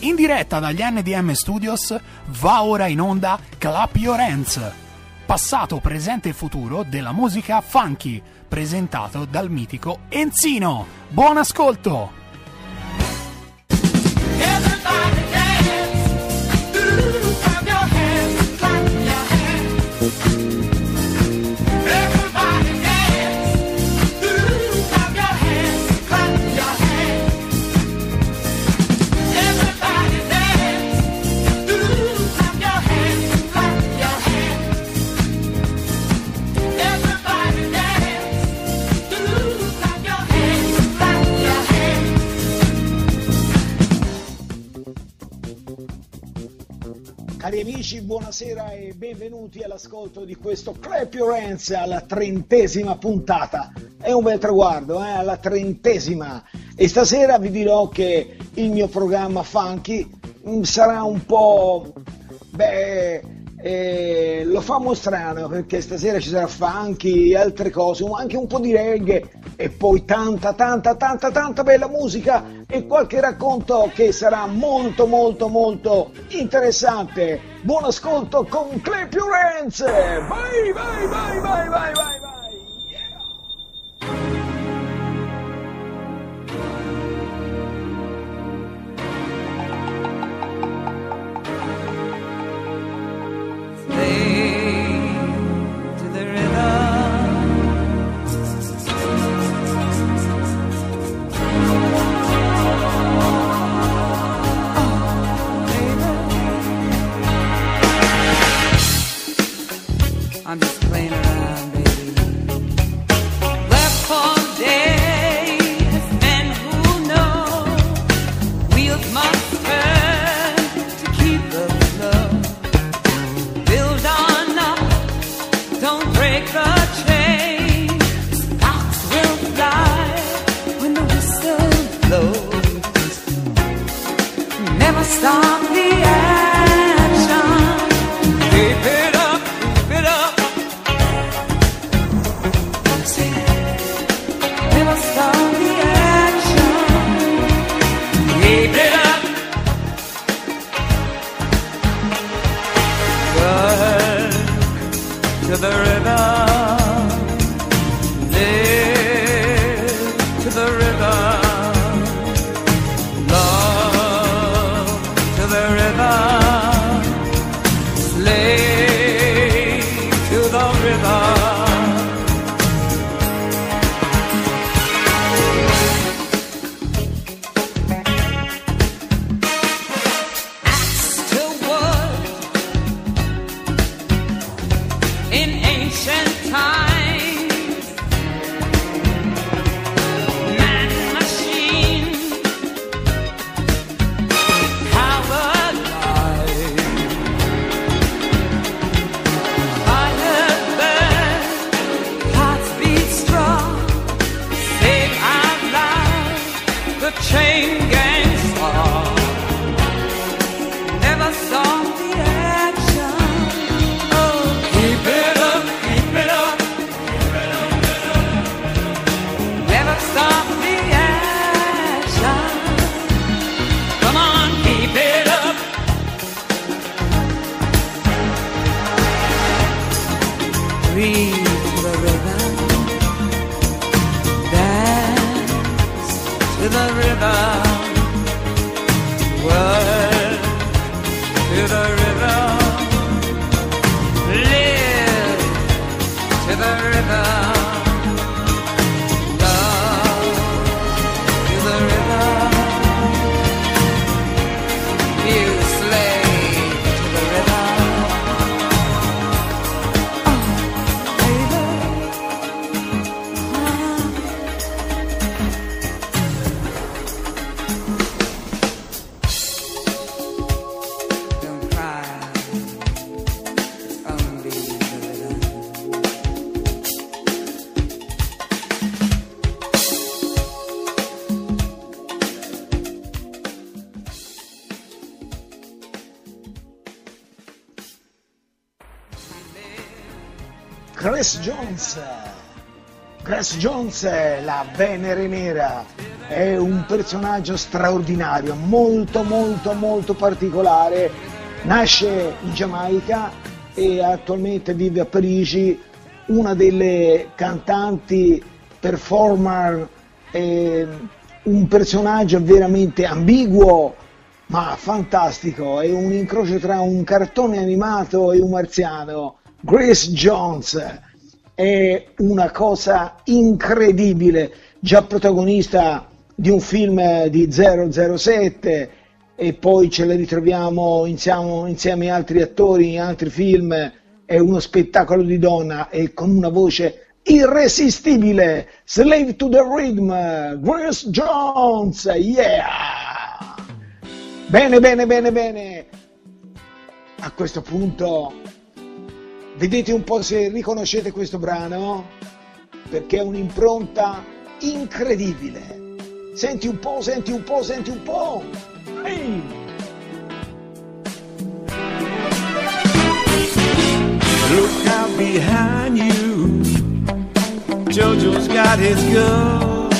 In diretta dagli NDM Studios va ora in onda Clap Your Hands, passato, presente e futuro della musica funky, presentato dal mitico Enzino. Buon ascolto! Cari amici, buonasera e benvenuti all'ascolto di questo Clap Your Hands alla trentesima puntata. È un bel traguardo, eh? alla trentesima. E stasera vi dirò che il mio programma funky mm, sarà un po'... beh... eh, lo fa strano perché stasera ci sarà funky altre cose, anche un po' di reggae e poi tanta, tanta, tanta, tanta bella musica e qualche racconto che sarà molto, molto, molto interessante. Buon ascolto con Your Hands! Vai, vai, vai, vai, vai, vai, vai! To the river. Work to the rhythm. Live to the rhythm. Jones, la Venere Nera, è un personaggio straordinario, molto molto molto particolare. Nasce in Giamaica e attualmente vive a Parigi, una delle cantanti performer, eh, un personaggio veramente ambiguo ma fantastico, è un incrocio tra un cartone animato e un marziano. Grace Jones è una cosa incredibile, già protagonista di un film di 007 e poi ce la ritroviamo insieme, insieme a altri attori in altri film, è uno spettacolo di donna e con una voce irresistibile. Slave to the Rhythm, Grace Jones, yeah! Bene, bene, bene, bene. A questo punto vedete un po' se riconoscete questo brano perché è un'impronta incredibile. Senti un po', senti un po', senti un po'. Ehi! Look out behind you. Jojo's got his gun.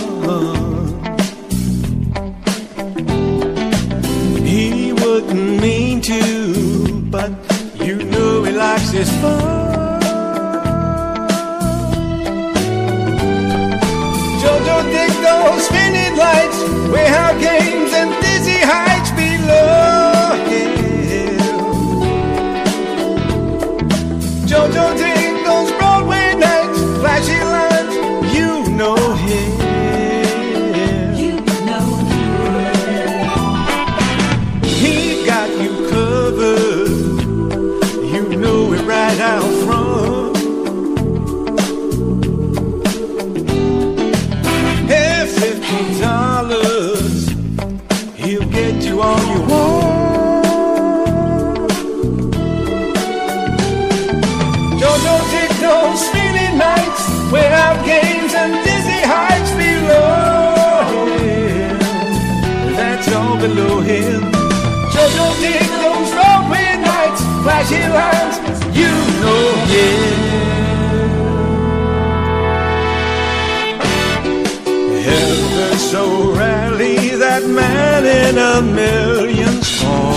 He wouldn't mean to, but you know he likes his fun. Jojo dig those spinning lights, warehouse games and flashy lines, you know him. Ever so rarely that man in a million's fall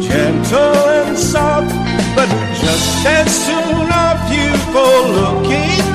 gentle and soft, but just as soon off you for looking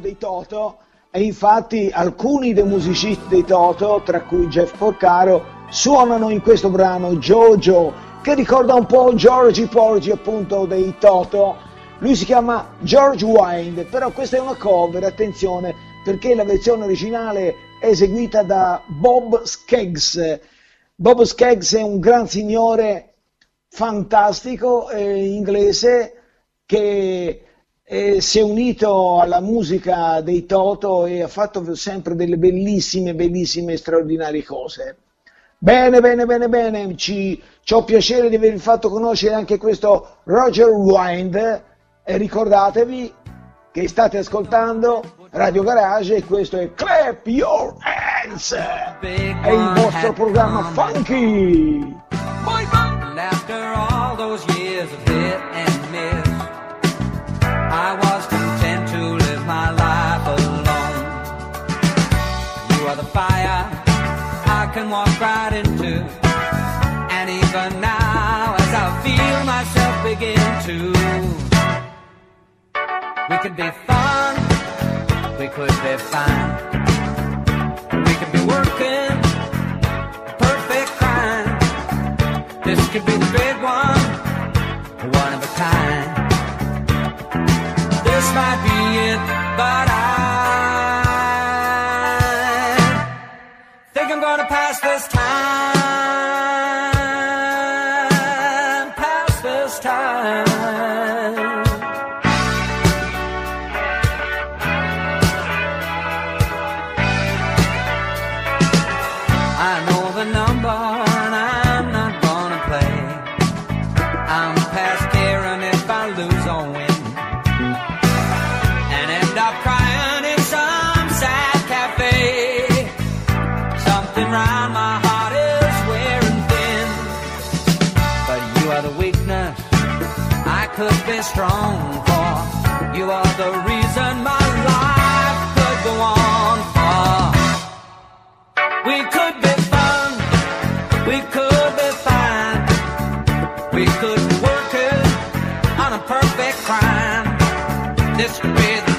dei Toto e infatti alcuni dei musicisti dei Toto, tra cui Jeff Porcaro, suonano in questo brano Jojo che ricorda un po' Georgie Porgy appunto dei Toto. Lui si chiama George Wind, però questa è una cover, attenzione, perché la versione originale è eseguita da Bob Skeggs. Bob Skeggs è un gran signore fantastico eh, inglese che eh, si è unito alla musica dei Toto e ha fatto sempre delle bellissime, bellissime, straordinarie cose. Bene, bene, bene, bene, ci, ci ho piacere di avervi fatto conoscere anche questo Roger Wind e ricordatevi che state ascoltando Radio Garage e questo è Clap Your Hands, è il vostro programma funky. Walk right into. And even now, as I feel myself begin to, we could be fun, we could be fine, we could be working a perfect crime. This could be the big one, one of a kind. This might be it, but I Round my heart is wearing thin. But you are the weakness I could be strong for. You are the reason my life could go on for. We could be fun, we could be fine, we could work it on a perfect crime. This could be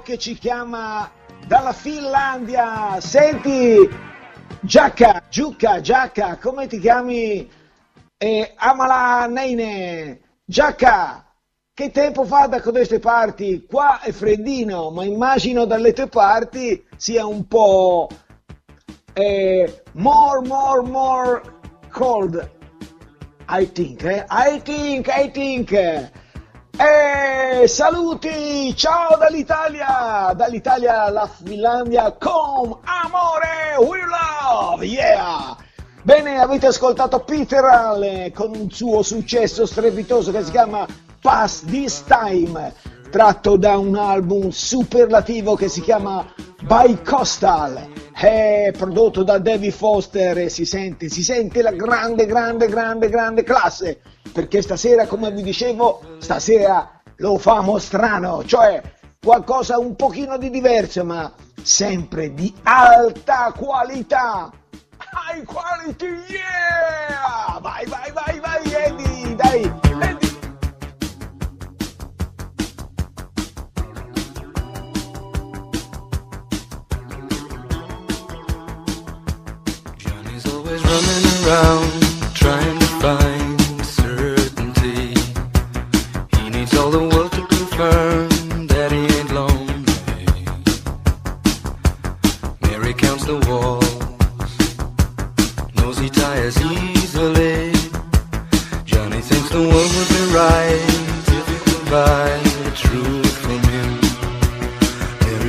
che ci chiama dalla Finlandia. Senti, Giacca, Giucca, Giacca, come ti chiami? Eh, Amala Neine. Giacca, che tempo fa da queste parti? Qua è freddino, ma immagino dalle tue parti sia un po' eh, more, more, more cold. I think, eh? I think, I think. Eh, saluti, ciao dall'Italia! Dall'Italia alla Finlandia con Amore We Love, yeah! Bene, avete ascoltato Peter Allen con un suo successo strepitoso che si chiama Pass This Time, tratto da un album superlativo che si chiama By Coastal, è prodotto da David Foster e si sente, si sente la grande, grande, grande, grande classe, perché stasera, come vi dicevo, stasera lo famo strano, cioè qualcosa un pochino di diverso, ma sempre di alta qualità. High quality, yeah! Vai, vai, vai, vai, Eddie, dai, Eddie. Running around trying to find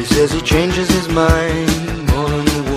says he changes his mind. More than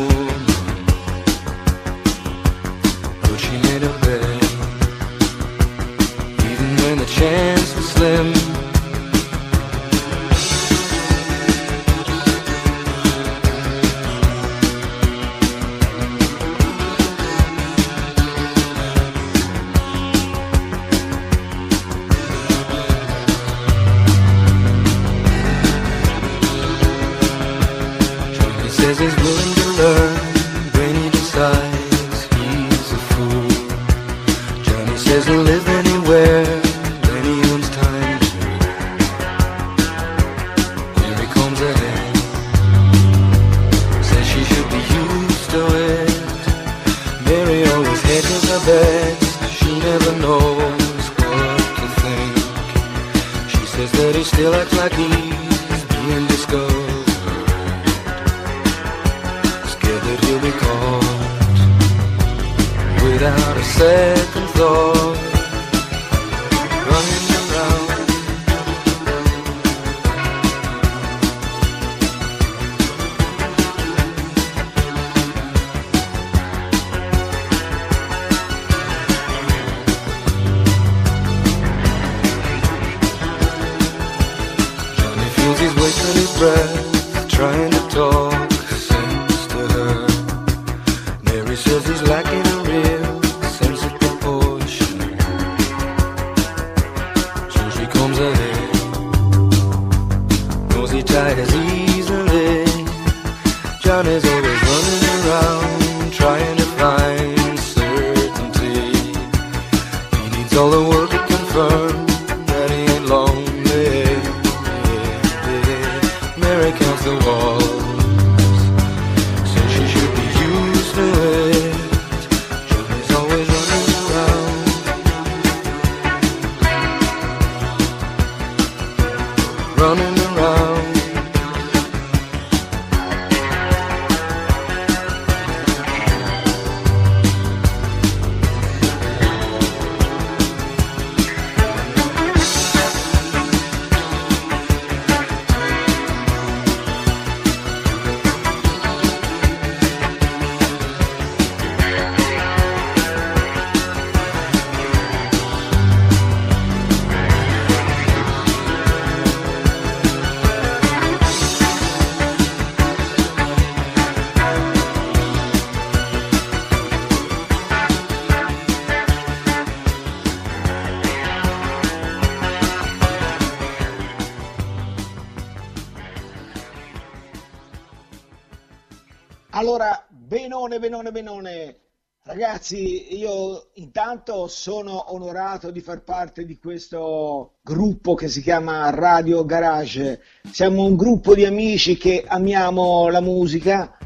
sono onorato di far parte di questo gruppo che si chiama Radio Garage. Siamo un gruppo di amici che amiamo la musica,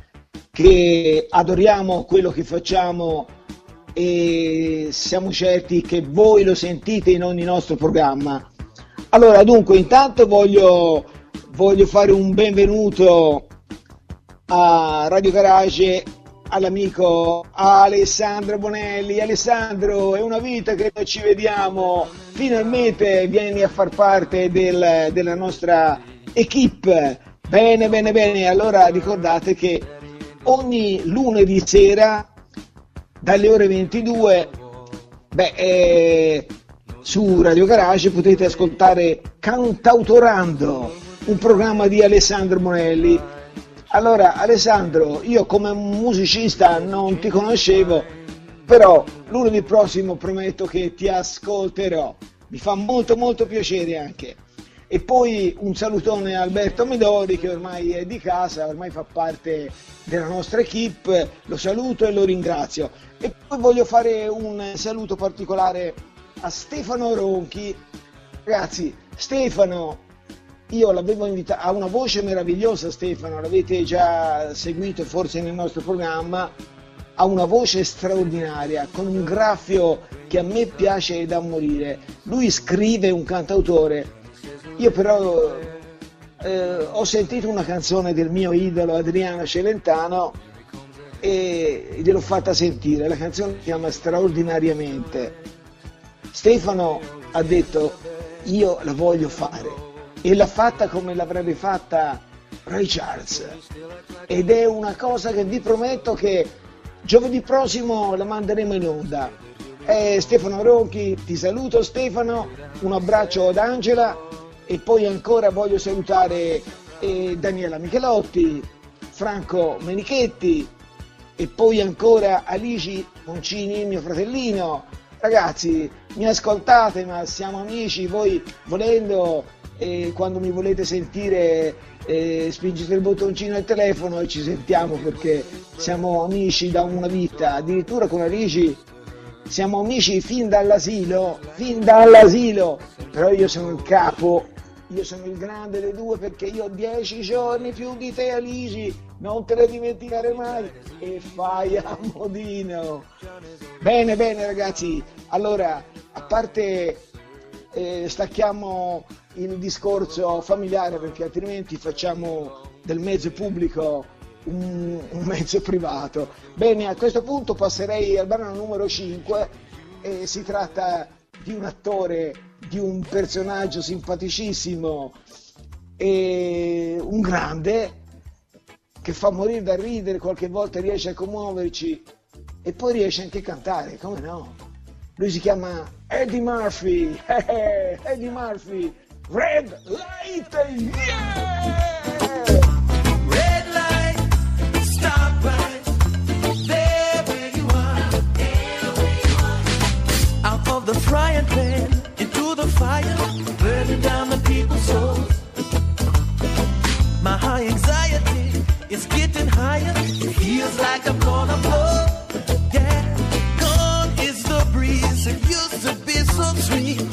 che adoriamo quello che facciamo e siamo certi che voi lo sentite in ogni nostro programma. Allora, dunque, intanto voglio, voglio fare un benvenuto a Radio Garage all'amico Alessandro Bonelli. Alessandro, è una vita che noi ci vediamo, finalmente vieni a far parte del- della nostra equipe Bene, bene, bene. Allora ricordate che ogni lunedì sera dalle ore 22 beh, eh, su Radio Garage potete ascoltare Cantautorando, un programma di Alessandro Monelli. Allora, Alessandro, io come musicista non ti conoscevo, però lunedì prossimo prometto che ti ascolterò. Mi fa molto molto piacere anche. E poi un salutone a Alberto Midori che ormai è di casa, ormai fa parte della nostra equip, lo saluto e lo ringrazio. E poi voglio fare un saluto particolare a Stefano Ronchi. Ragazzi, Stefano, io l'avevo invitato, ha una voce meravigliosa Stefano, l'avete già seguito forse nel nostro programma, ha una voce straordinaria, con un graffio che a me piace da morire. Lui scrive un cantautore io però eh, ho sentito una canzone del mio idolo Adriano Celentano e gliel'ho fatta sentire. La canzone si chiama Straordinariamente. Stefano ha detto io la voglio fare e l'ha fatta come l'avrebbe fatta Ray Charles ed è una cosa che vi prometto che giovedì prossimo la manderemo in onda. Eh, Stefano Ronchi, ti saluto Stefano, un abbraccio ad Angela e poi ancora voglio salutare eh, Daniela Michelotti, Franco Menichetti e poi ancora Alici Moncini, mio fratellino. Ragazzi, mi ascoltate, ma siamo amici, voi volendo, eh, quando mi volete sentire, eh, spingete il bottoncino del telefono e ci sentiamo perché siamo amici da una vita, addirittura con Alici siamo amici fin dall'asilo, fin dall'asilo, però io sono il capo, io sono il grande dei due perché io ho dieci giorni più di te Aligi, non te ne dimenticare mai. E fai a modino. Bene, bene ragazzi, allora a parte eh, stacchiamo il discorso familiare perché altrimenti facciamo del mezzo pubblico un, un mezzo privato. Bene, a questo punto passerei al brano numero 5 e si tratta di un attore, di un personaggio simpaticissimo e un grande che fa morire da ridere, qualche volta riesce a commuoverci e poi riesce anche a cantare, come no? Lui si chiama Eddie Murphy, Eddie Murphy, Red Light, eh, yeah! Red light, stop right there where you are. There where you are. Out of the frying pan into the fire, burning down the people's souls. My high anxiety is getting higher. It feels like I'm gonna blow. Yeah, gone is the breeze. It used to be so sweet.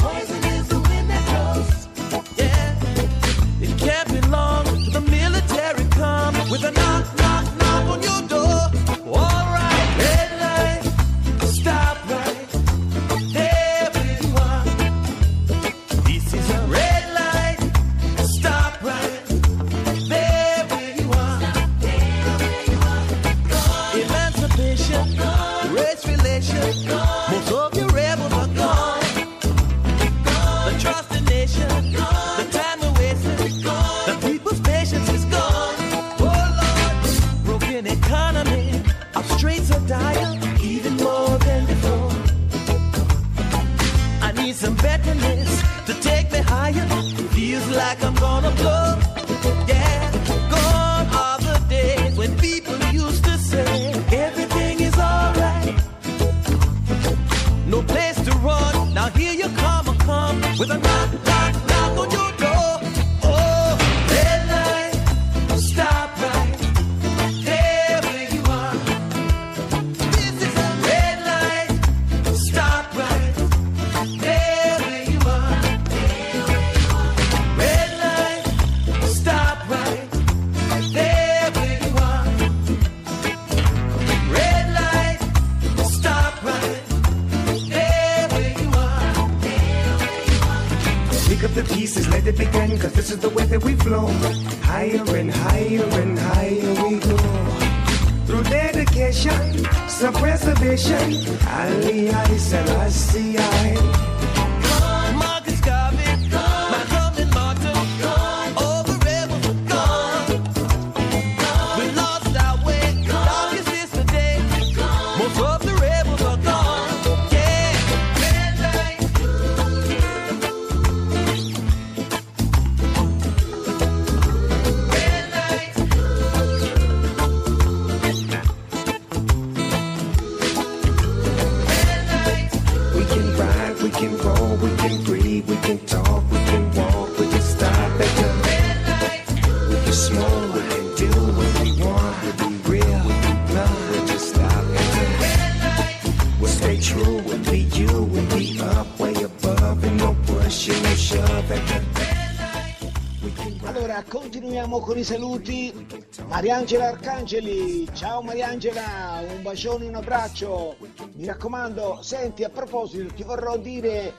Iniziamo con i saluti. Mariangela Arcangeli, ciao Mariangela, un bacione, un abbraccio. Mi raccomando, senti, a proposito, ti vorrò dire,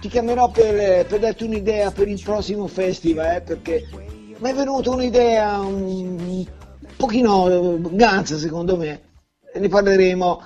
ti chiamerò per, per darti un'idea per il prossimo festival, eh, perché mi è venuta un'idea un pochino ganza secondo me, ne parleremo.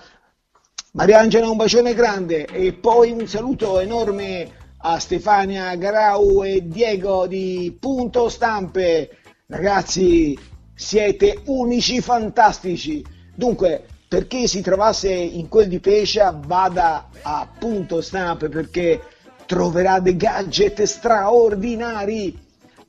Mariangela, un bacione grande e poi un saluto enorme a Stefania Garau e Diego di Punto Stampe. Ragazzi, siete unici, fantastici. Dunque, per chi si trovasse in quel di Pescia, vada a Punto Stampe perché troverà dei gadget straordinari.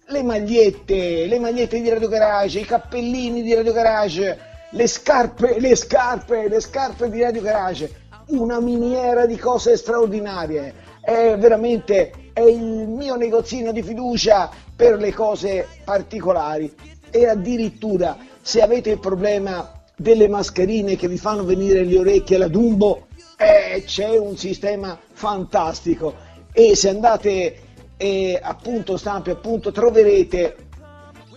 Le magliette, le magliette di Radio Garage, i cappellini di Radio Garage, le scarpe, le scarpe, le scarpe di Radio Garage. Una miniera di cose straordinarie è veramente è il mio negozino di fiducia per le cose particolari. E addirittura se avete il problema delle mascherine che vi fanno venire le orecchie alla Dumbo eh, c'è un sistema fantastico. E se andate eh, appunto stampi appunto troverete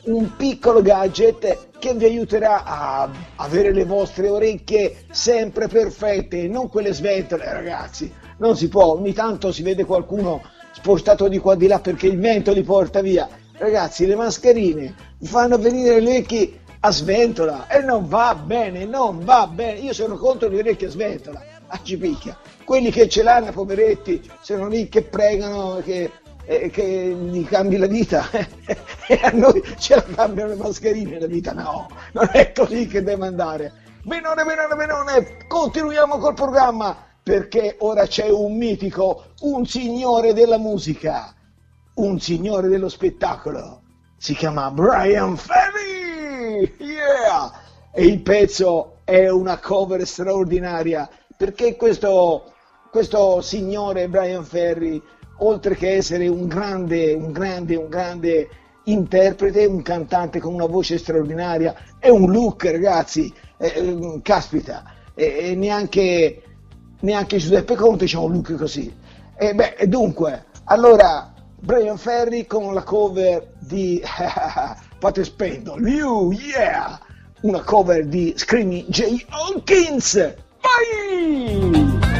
un piccolo gadget che vi aiuterà a avere le vostre orecchie sempre perfette, non quelle sventole ragazzi, non si può, ogni tanto si vede qualcuno spostato di qua di là perché il vento li porta via. Ragazzi, le mascherine fanno venire le orecchie a sventola e non va bene, non va bene. Io sono contro le orecchie a sventola, a cipicchia. Quelli che ce l'hanno, poveretti, sono lì che pregano che, eh, che gli cambi la vita e a noi ce la cambiano le mascherine la vita. No, non è così che deve andare. Benone, benone, benone, continuiamo col programma perché ora c'è un mitico, un signore della musica, un signore dello spettacolo. Si chiama Brian Ferry! Yeah! E il pezzo è una cover straordinaria perché questo, questo signore Brian Ferry, oltre che essere un grande, un grande, un grande interprete, un cantante con una voce straordinaria, è un look, ragazzi, eh, caspita, e neanche neanche Giuseppe Conte c'ha un look così. E beh, dunque, allora Brian Ferry con la cover di Fate Spendol, You, yeah! Una cover di Screaming J. Hawkins! Vai!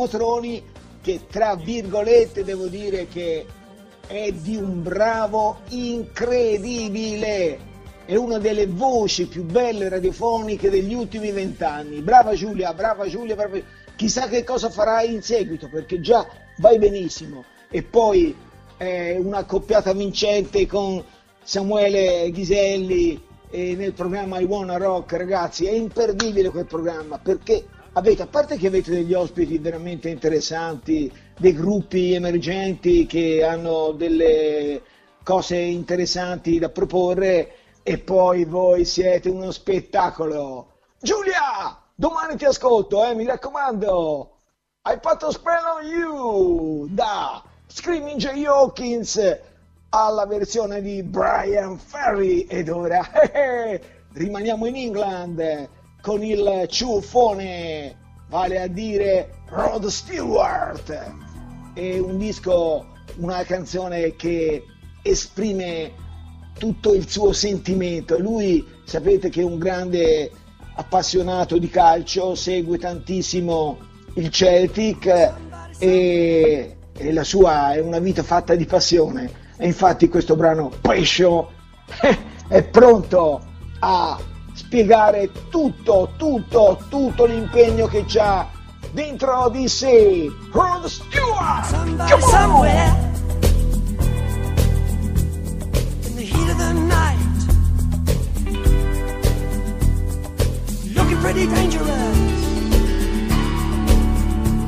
Motroni che tra virgolette devo dire che è di un bravo incredibile. È una delle voci più belle radiofoniche degli ultimi vent'anni. Brava Giulia, brava Giulia, brava... chissà che cosa farai in seguito perché già vai benissimo. E poi eh, una accoppiata vincente con Samuele Ghiselli eh, nel programma I Wanna Rock, ragazzi, è imperdibile quel programma perché avete, a parte che avete degli ospiti veramente interessanti, dei gruppi emergenti che hanno delle cose interessanti da proporre e poi voi siete uno spettacolo. Giulia, domani ti ascolto, eh, mi raccomando. I put a spell on you da Screaming Jay Hawkins alla versione di Brian Ferry ed ora eh, rimaniamo in England con il ciuffone vale a dire Rod Stewart. È un disco una canzone che esprime tutto il suo sentimento. Lui sapete che è un grande appassionato di calcio segue tantissimo il Celtic e, e la sua è una vita fatta di passione. E infatti questo brano Passion è pronto a spiegare tutto, tutto, tutto l'impegno che c'ha dentro di sé. Rod Stewart! Somebody somewhere in the heat of the night, looking pretty dangerous,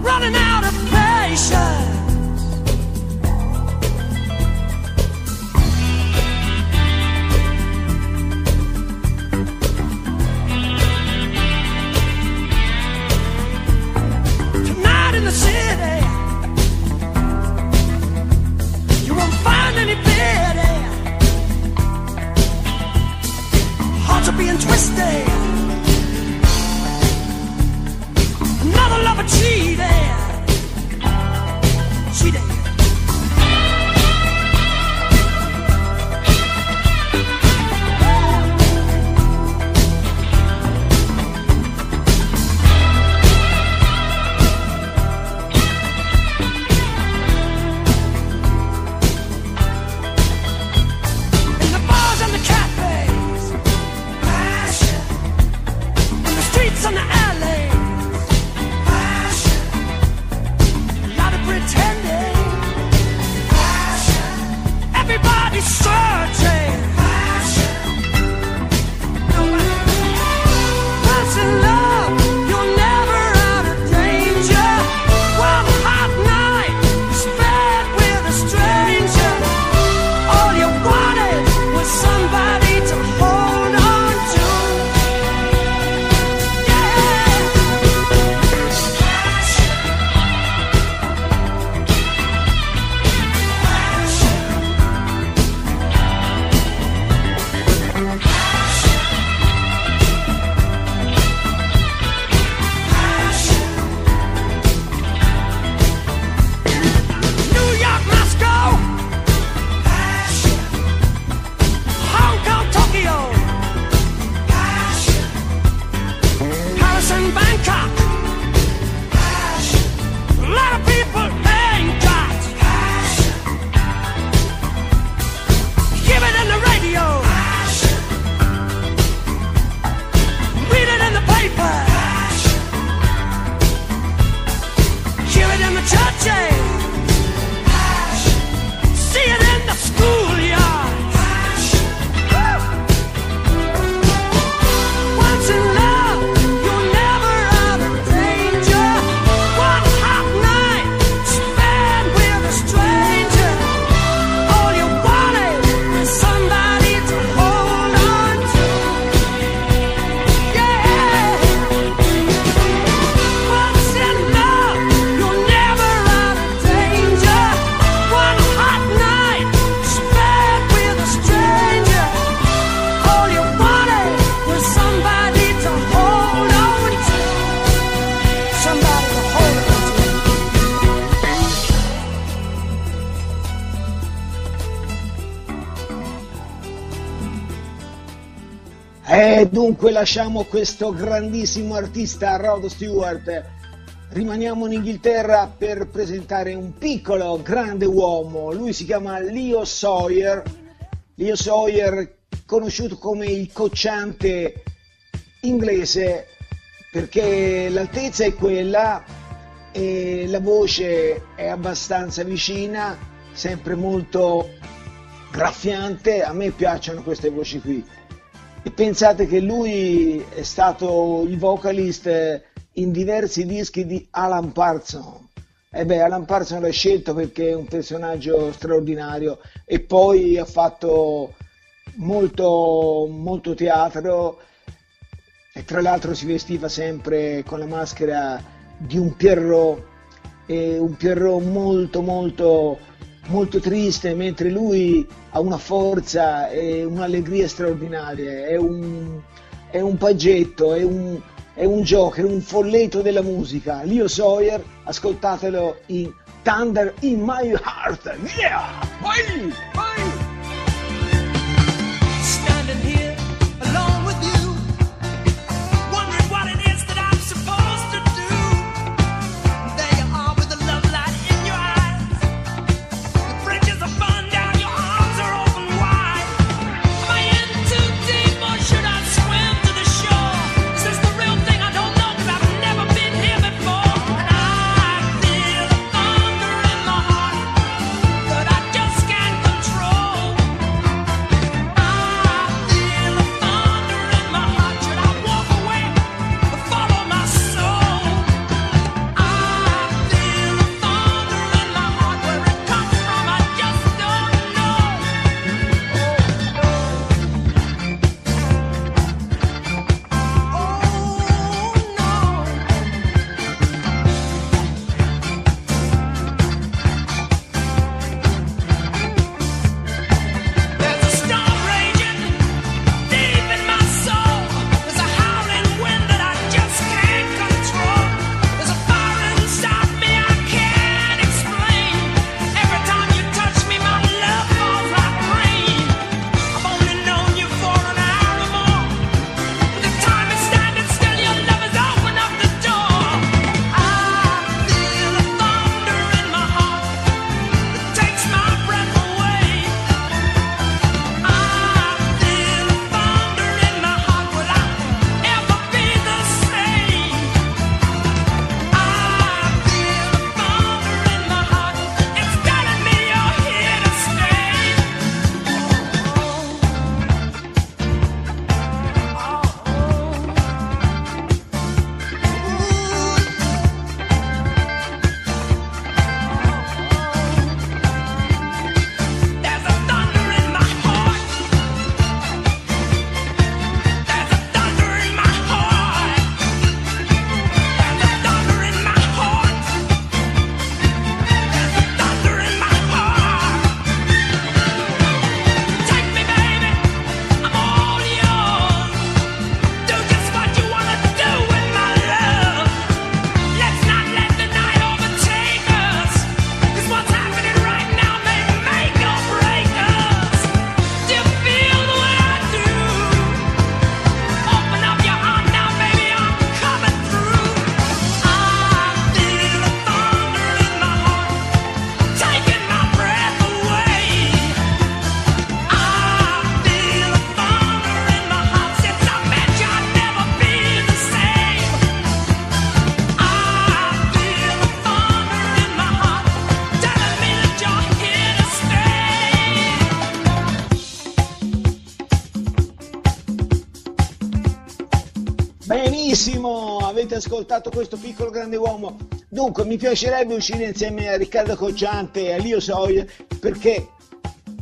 running out of patience. In the city. You won't find any pity. Hearts are being twisted. Dunque lasciamo questo grandissimo artista Rod Stewart. Rimaniamo in Inghilterra per presentare un piccolo, grande uomo. Lui si chiama Leo Sawyer. Leo Sawyer, conosciuto come il cocciante inglese, perché l'altezza è quella e la voce è abbastanza vicina, sempre molto graffiante. A me piacciono queste voci qui. E pensate che lui è stato il vocalist in diversi dischi di Alan Parsons. E beh, Alan Parsons l'ha scelto perché è un personaggio straordinario e poi ha fatto molto, molto teatro e tra l'altro si vestiva sempre con la maschera di un Pierrot e un Pierrot molto molto molto triste mentre lui ha una forza e un'allegria straordinarie è un, è un paggetto è un, è un joker un folletto della musica. Leo Sawyer ascoltatelo in Thunder in My Heart. Yeah! Vai, ascoltato questo piccolo grande uomo. Dunque, mi piacerebbe uscire insieme a Riccardo Cocciante e a Lio Sawyer perché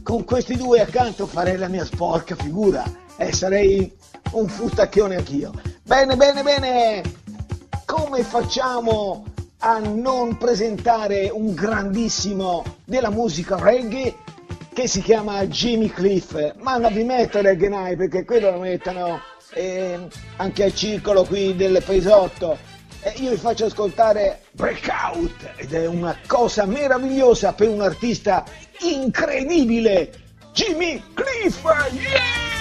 con questi due accanto farei la mia sporca figura e sarei un futtacchione anch'io. Bene, bene, bene. Come facciamo a non presentare un grandissimo della musica reggae che si chiama Jimmy Cliff? Ma non vi metto reggae perché quello lo mettono eh, anche al circolo qui del paesotto. E io vi faccio ascoltare Breakout ed è una cosa meravigliosa per un artista incredibile, Jimmy Cliff. Yeah!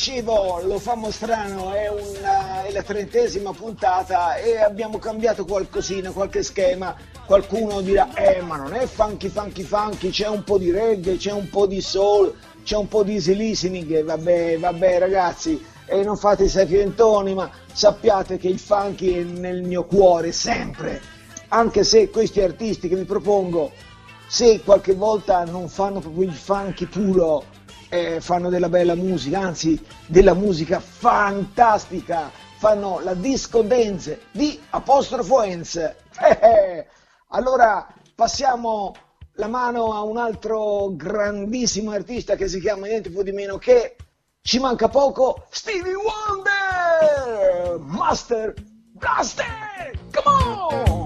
Dicevo lo famo strano, è, una- è la trentesima puntata e abbiamo cambiato qualcosina, qualche schema. Qualcuno dirà, eh ma non è funky funky funky, c'è un po' di reggae, c'è un po' di soul, c'è un po' di easy listening, vabbè, vabbè ragazzi, e non fate i sapientoni, ma sappiate che il funky è nel mio cuore sempre, anche se questi artisti che vi propongo se qualche volta non fanno proprio il funky puro, eh, fanno della bella musica, anzi della musica fantastica, fanno la disco dance di apostrofo Enz. Eh, eh. Allora passiamo la mano a un altro grandissimo artista che si chiama niente più di meno che ci manca poco, Stevie Wonder! Master Blaster! Come on!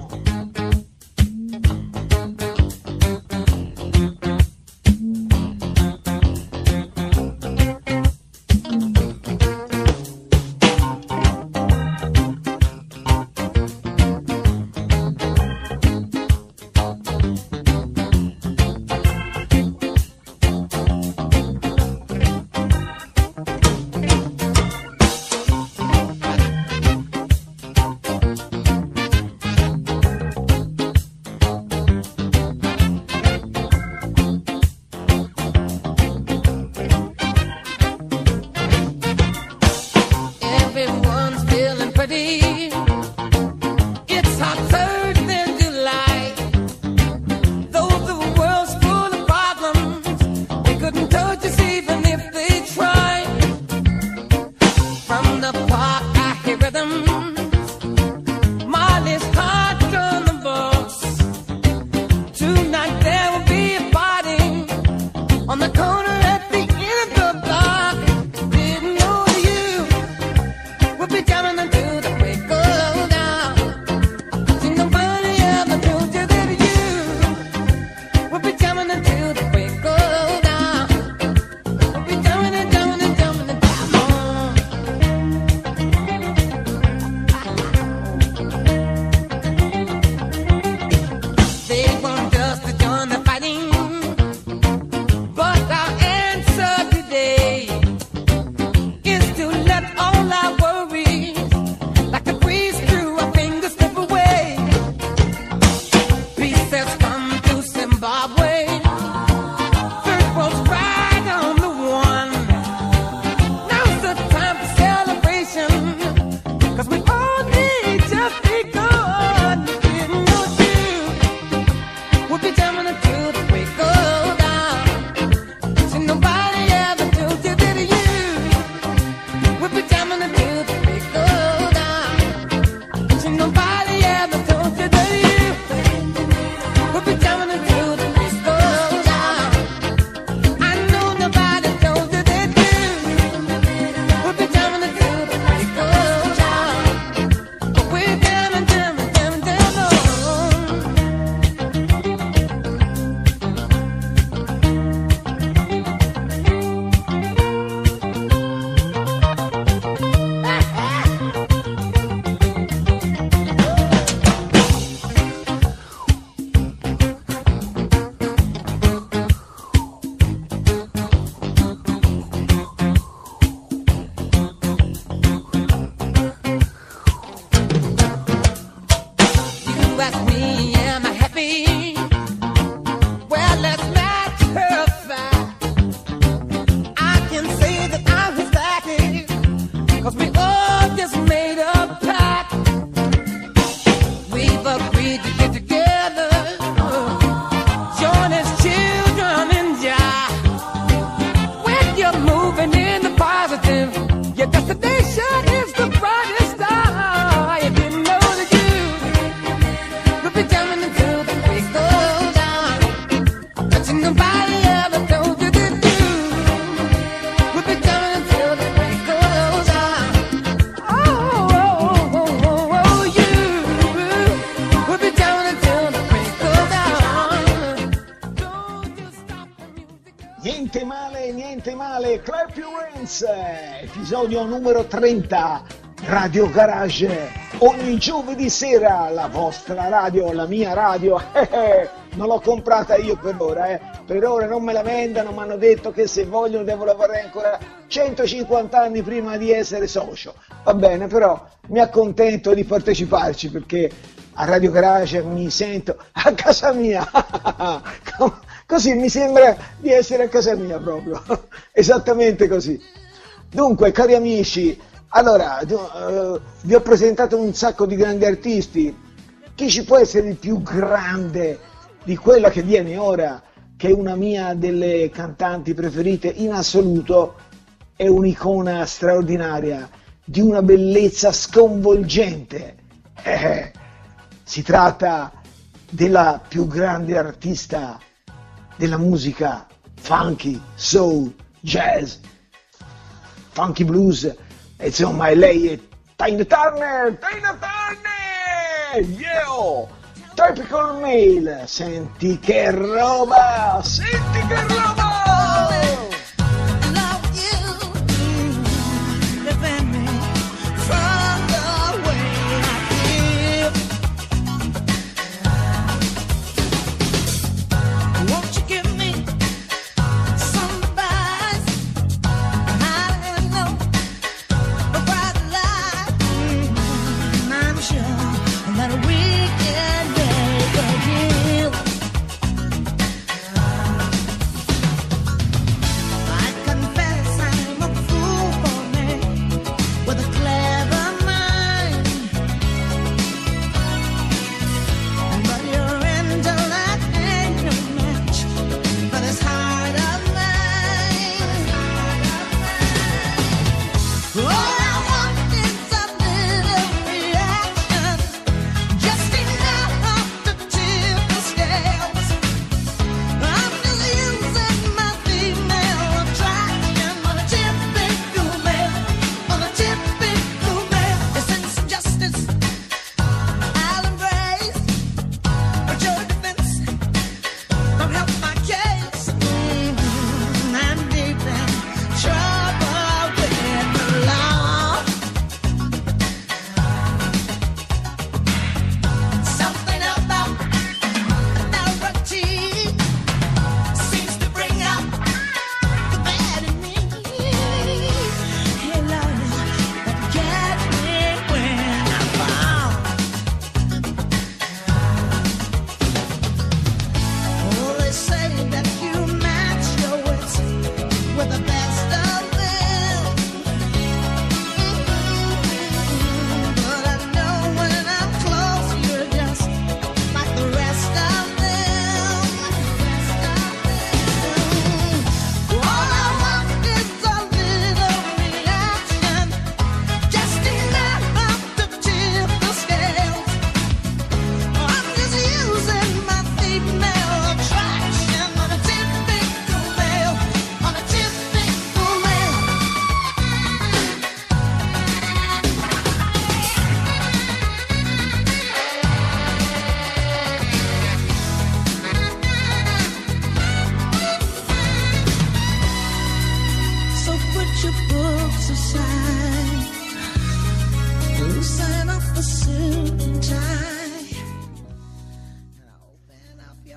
Niente male, niente male, Clap Your Hands, episodio numero 30, Radio Garage, ogni giovedì sera, la vostra radio, la mia radio, eh, eh, non l'ho comprata io per ora, eh. per ora non me la vendano, mi hanno detto che se vogliono devo lavorare ancora 150 anni prima di essere socio, va bene, però mi accontento di parteciparci perché a Radio Garage mi sento a casa mia. Così mi sembra di essere a casa mia proprio, esattamente così. Dunque, cari amici, allora eh, vi ho presentato un sacco di grandi artisti. Chi ci può essere il più grande di quella che viene ora, che è una mia delle cantanti preferite in assoluto, è un'icona straordinaria, di una bellezza sconvolgente. Eh, si tratta della più grande artista della musica funky, soul, jazz, funky blues, e insomma, e lei è Tina Turner, Tina Turner, yeah! Tropical Mail, senti che roba, senti che roba!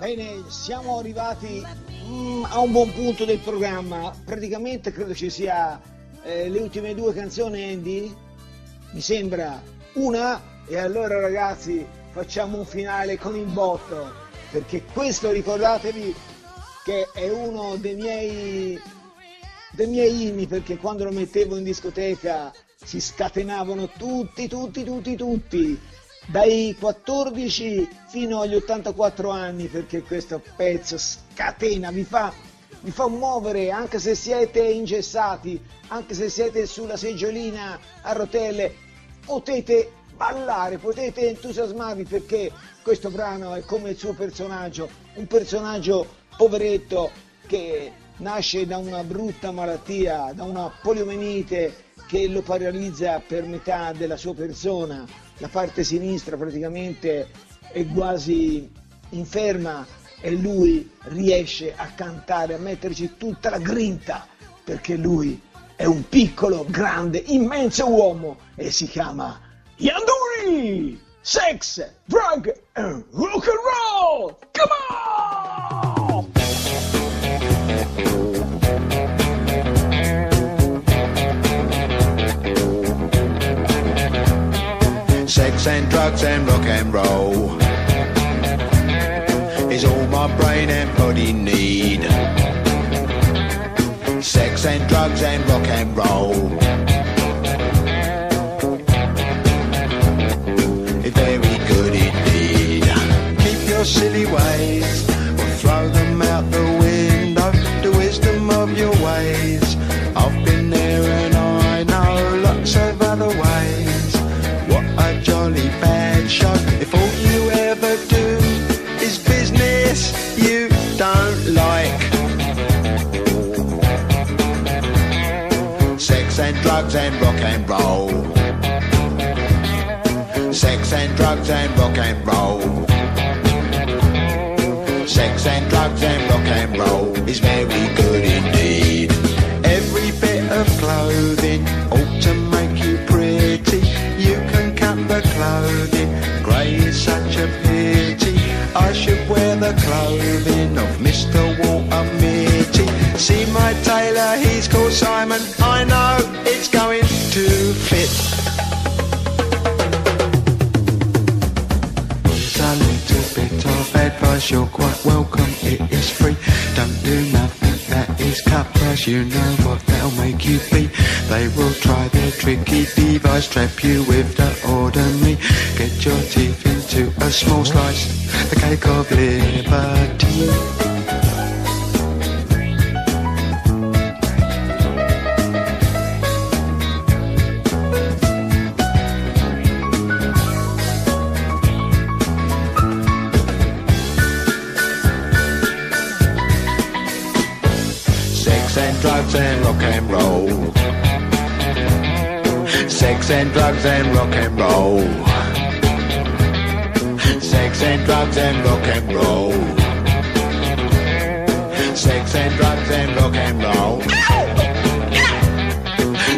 Bene, siamo arrivati mm, a un buon punto del programma. Praticamente credo ci sia eh, le ultime due canzoni, Andy. Mi sembra una. E allora, ragazzi, facciamo un finale con il botto. Perché questo ricordatevi che è uno dei miei, dei miei inni. Perché quando lo mettevo in discoteca si scatenavano tutti, tutti, tutti, tutti dai 14 fino agli 84 anni perché questo pezzo scatena, vi fa, vi fa muovere anche se siete ingessati, anche se siete sulla seggiolina a rotelle, potete ballare, potete entusiasmarvi perché questo brano è come il suo personaggio, un personaggio poveretto che nasce da una brutta malattia, da una poliomenite che lo paralizza per metà della sua persona, la parte sinistra praticamente è quasi inferma e lui riesce a cantare, a metterci tutta la grinta perché lui è un piccolo, grande, immenso uomo e si chiama Yanduri! Sex, drug and rock and roll! Come and drugs and rock and roll is all my brain and body need. Sex and drugs and rock and roll. It's very good indeed. Keep your silly ways roll. Sex and drugs and rock and roll. Sex and drugs and rock and roll is very good indeed. Every bit of clothing ought to make you pretty. You can cut the clothing, grey is such a pity. I should wear the clothing of Mr. Walter Mitty. See my you know what they'll make you be. They will try their tricky device, trap you with the ordinary. Get your teeth into a small slice, the cake of liberty. Sex and drugs and rock and roll. Sex and drugs and rock and roll. Sex and drugs and rock and roll.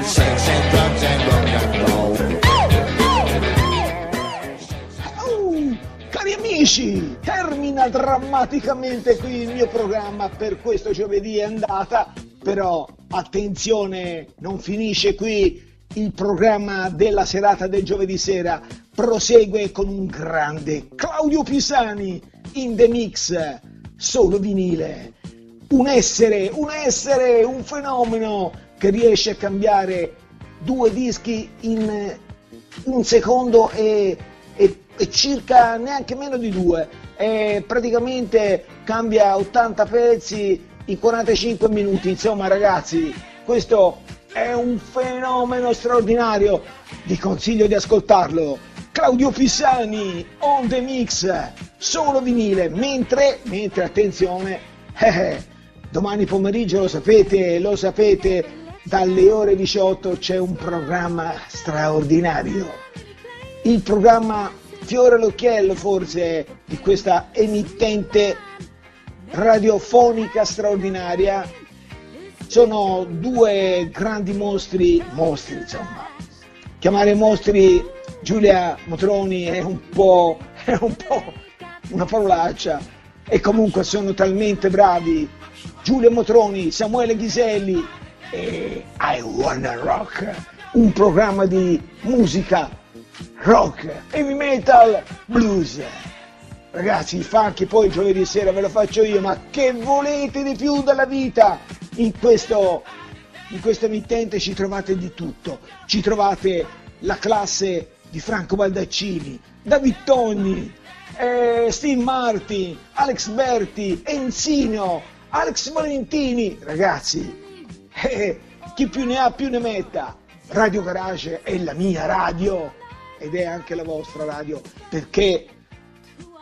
Sex and drugs and rock and roll. Oh, cari amici, termina drammaticamente qui il mio programma per questo giovedì è andata, però attenzione, non finisce qui il programma della serata del giovedì sera, prosegue con un grande Claudio Pisani in the mix, solo vinile, un essere, un essere, un fenomeno che riesce a cambiare due dischi in un secondo e, e- e circa neanche meno di due. E praticamente cambia 80 pezzi in 45 minuti. Insomma, ragazzi, questo è un fenomeno straordinario. Vi consiglio di ascoltarlo. Claudio Pisani on the mix, solo vinile. Mentre, mentre attenzione, eh, domani pomeriggio lo sapete, lo sapete, dalle ore 18 c'è un programma straordinario il programma fiore all'occhiello forse di questa emittente radiofonica straordinaria sono due grandi mostri mostri insomma. Chiamare mostri Giulia Motroni è un po', è un po' una parolaccia. E comunque sono talmente bravi. Giulia Motroni, Samuele Ghiselli e I Wanna Rock un programma di musica rock, heavy metal, blues. Ragazzi, il funky poi giovedì sera ve lo faccio io, ma che volete di più dalla vita? In questo, in questo emittente ci trovate di tutto. Ci trovate la classe di Franco Baldaccini, David Togni, eh, Steve Martin, Alex Berti, Enzino, Alex Valentini. Ragazzi, eh, chi più ne ha più ne metta. Radio Garage è la mia radio ed è anche la vostra radio, perché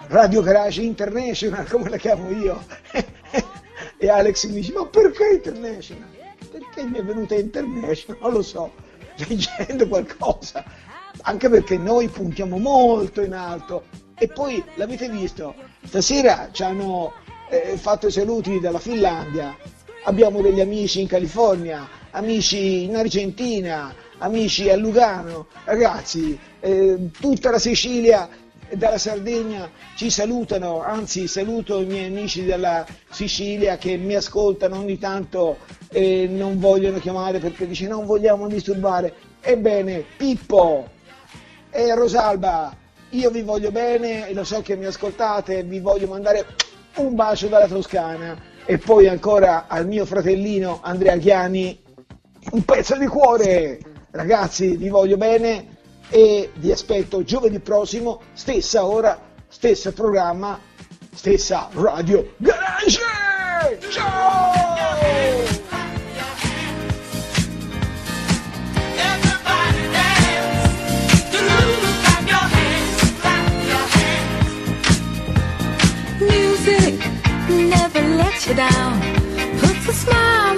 Radio Garage International, come la chiamo io, e Alex mi dice, ma perché International? Perché mi è venuta International? Non lo so, leggendo qualcosa, anche perché noi puntiamo molto in alto. E poi, l'avete visto, stasera ci hanno eh, fatto i saluti dalla Finlandia, abbiamo degli amici in California, amici in Argentina, amici a Lugano, ragazzi, eh, tutta la Sicilia dalla Sardegna ci salutano, anzi saluto i miei amici della Sicilia che mi ascoltano ogni tanto e non vogliono chiamare perché dice non vogliamo disturbare. Ebbene, Pippo e Rosalba, io vi voglio bene e lo so che mi ascoltate, vi voglio mandare un bacio dalla Toscana e poi ancora al mio fratellino Andrea Chiani un pezzo di cuore. Ragazzi, vi voglio bene e vi aspetto giovedì prossimo, stessa ora, stesso programma, stessa radio Garage! Ciao! Never lets you down. Puts a smile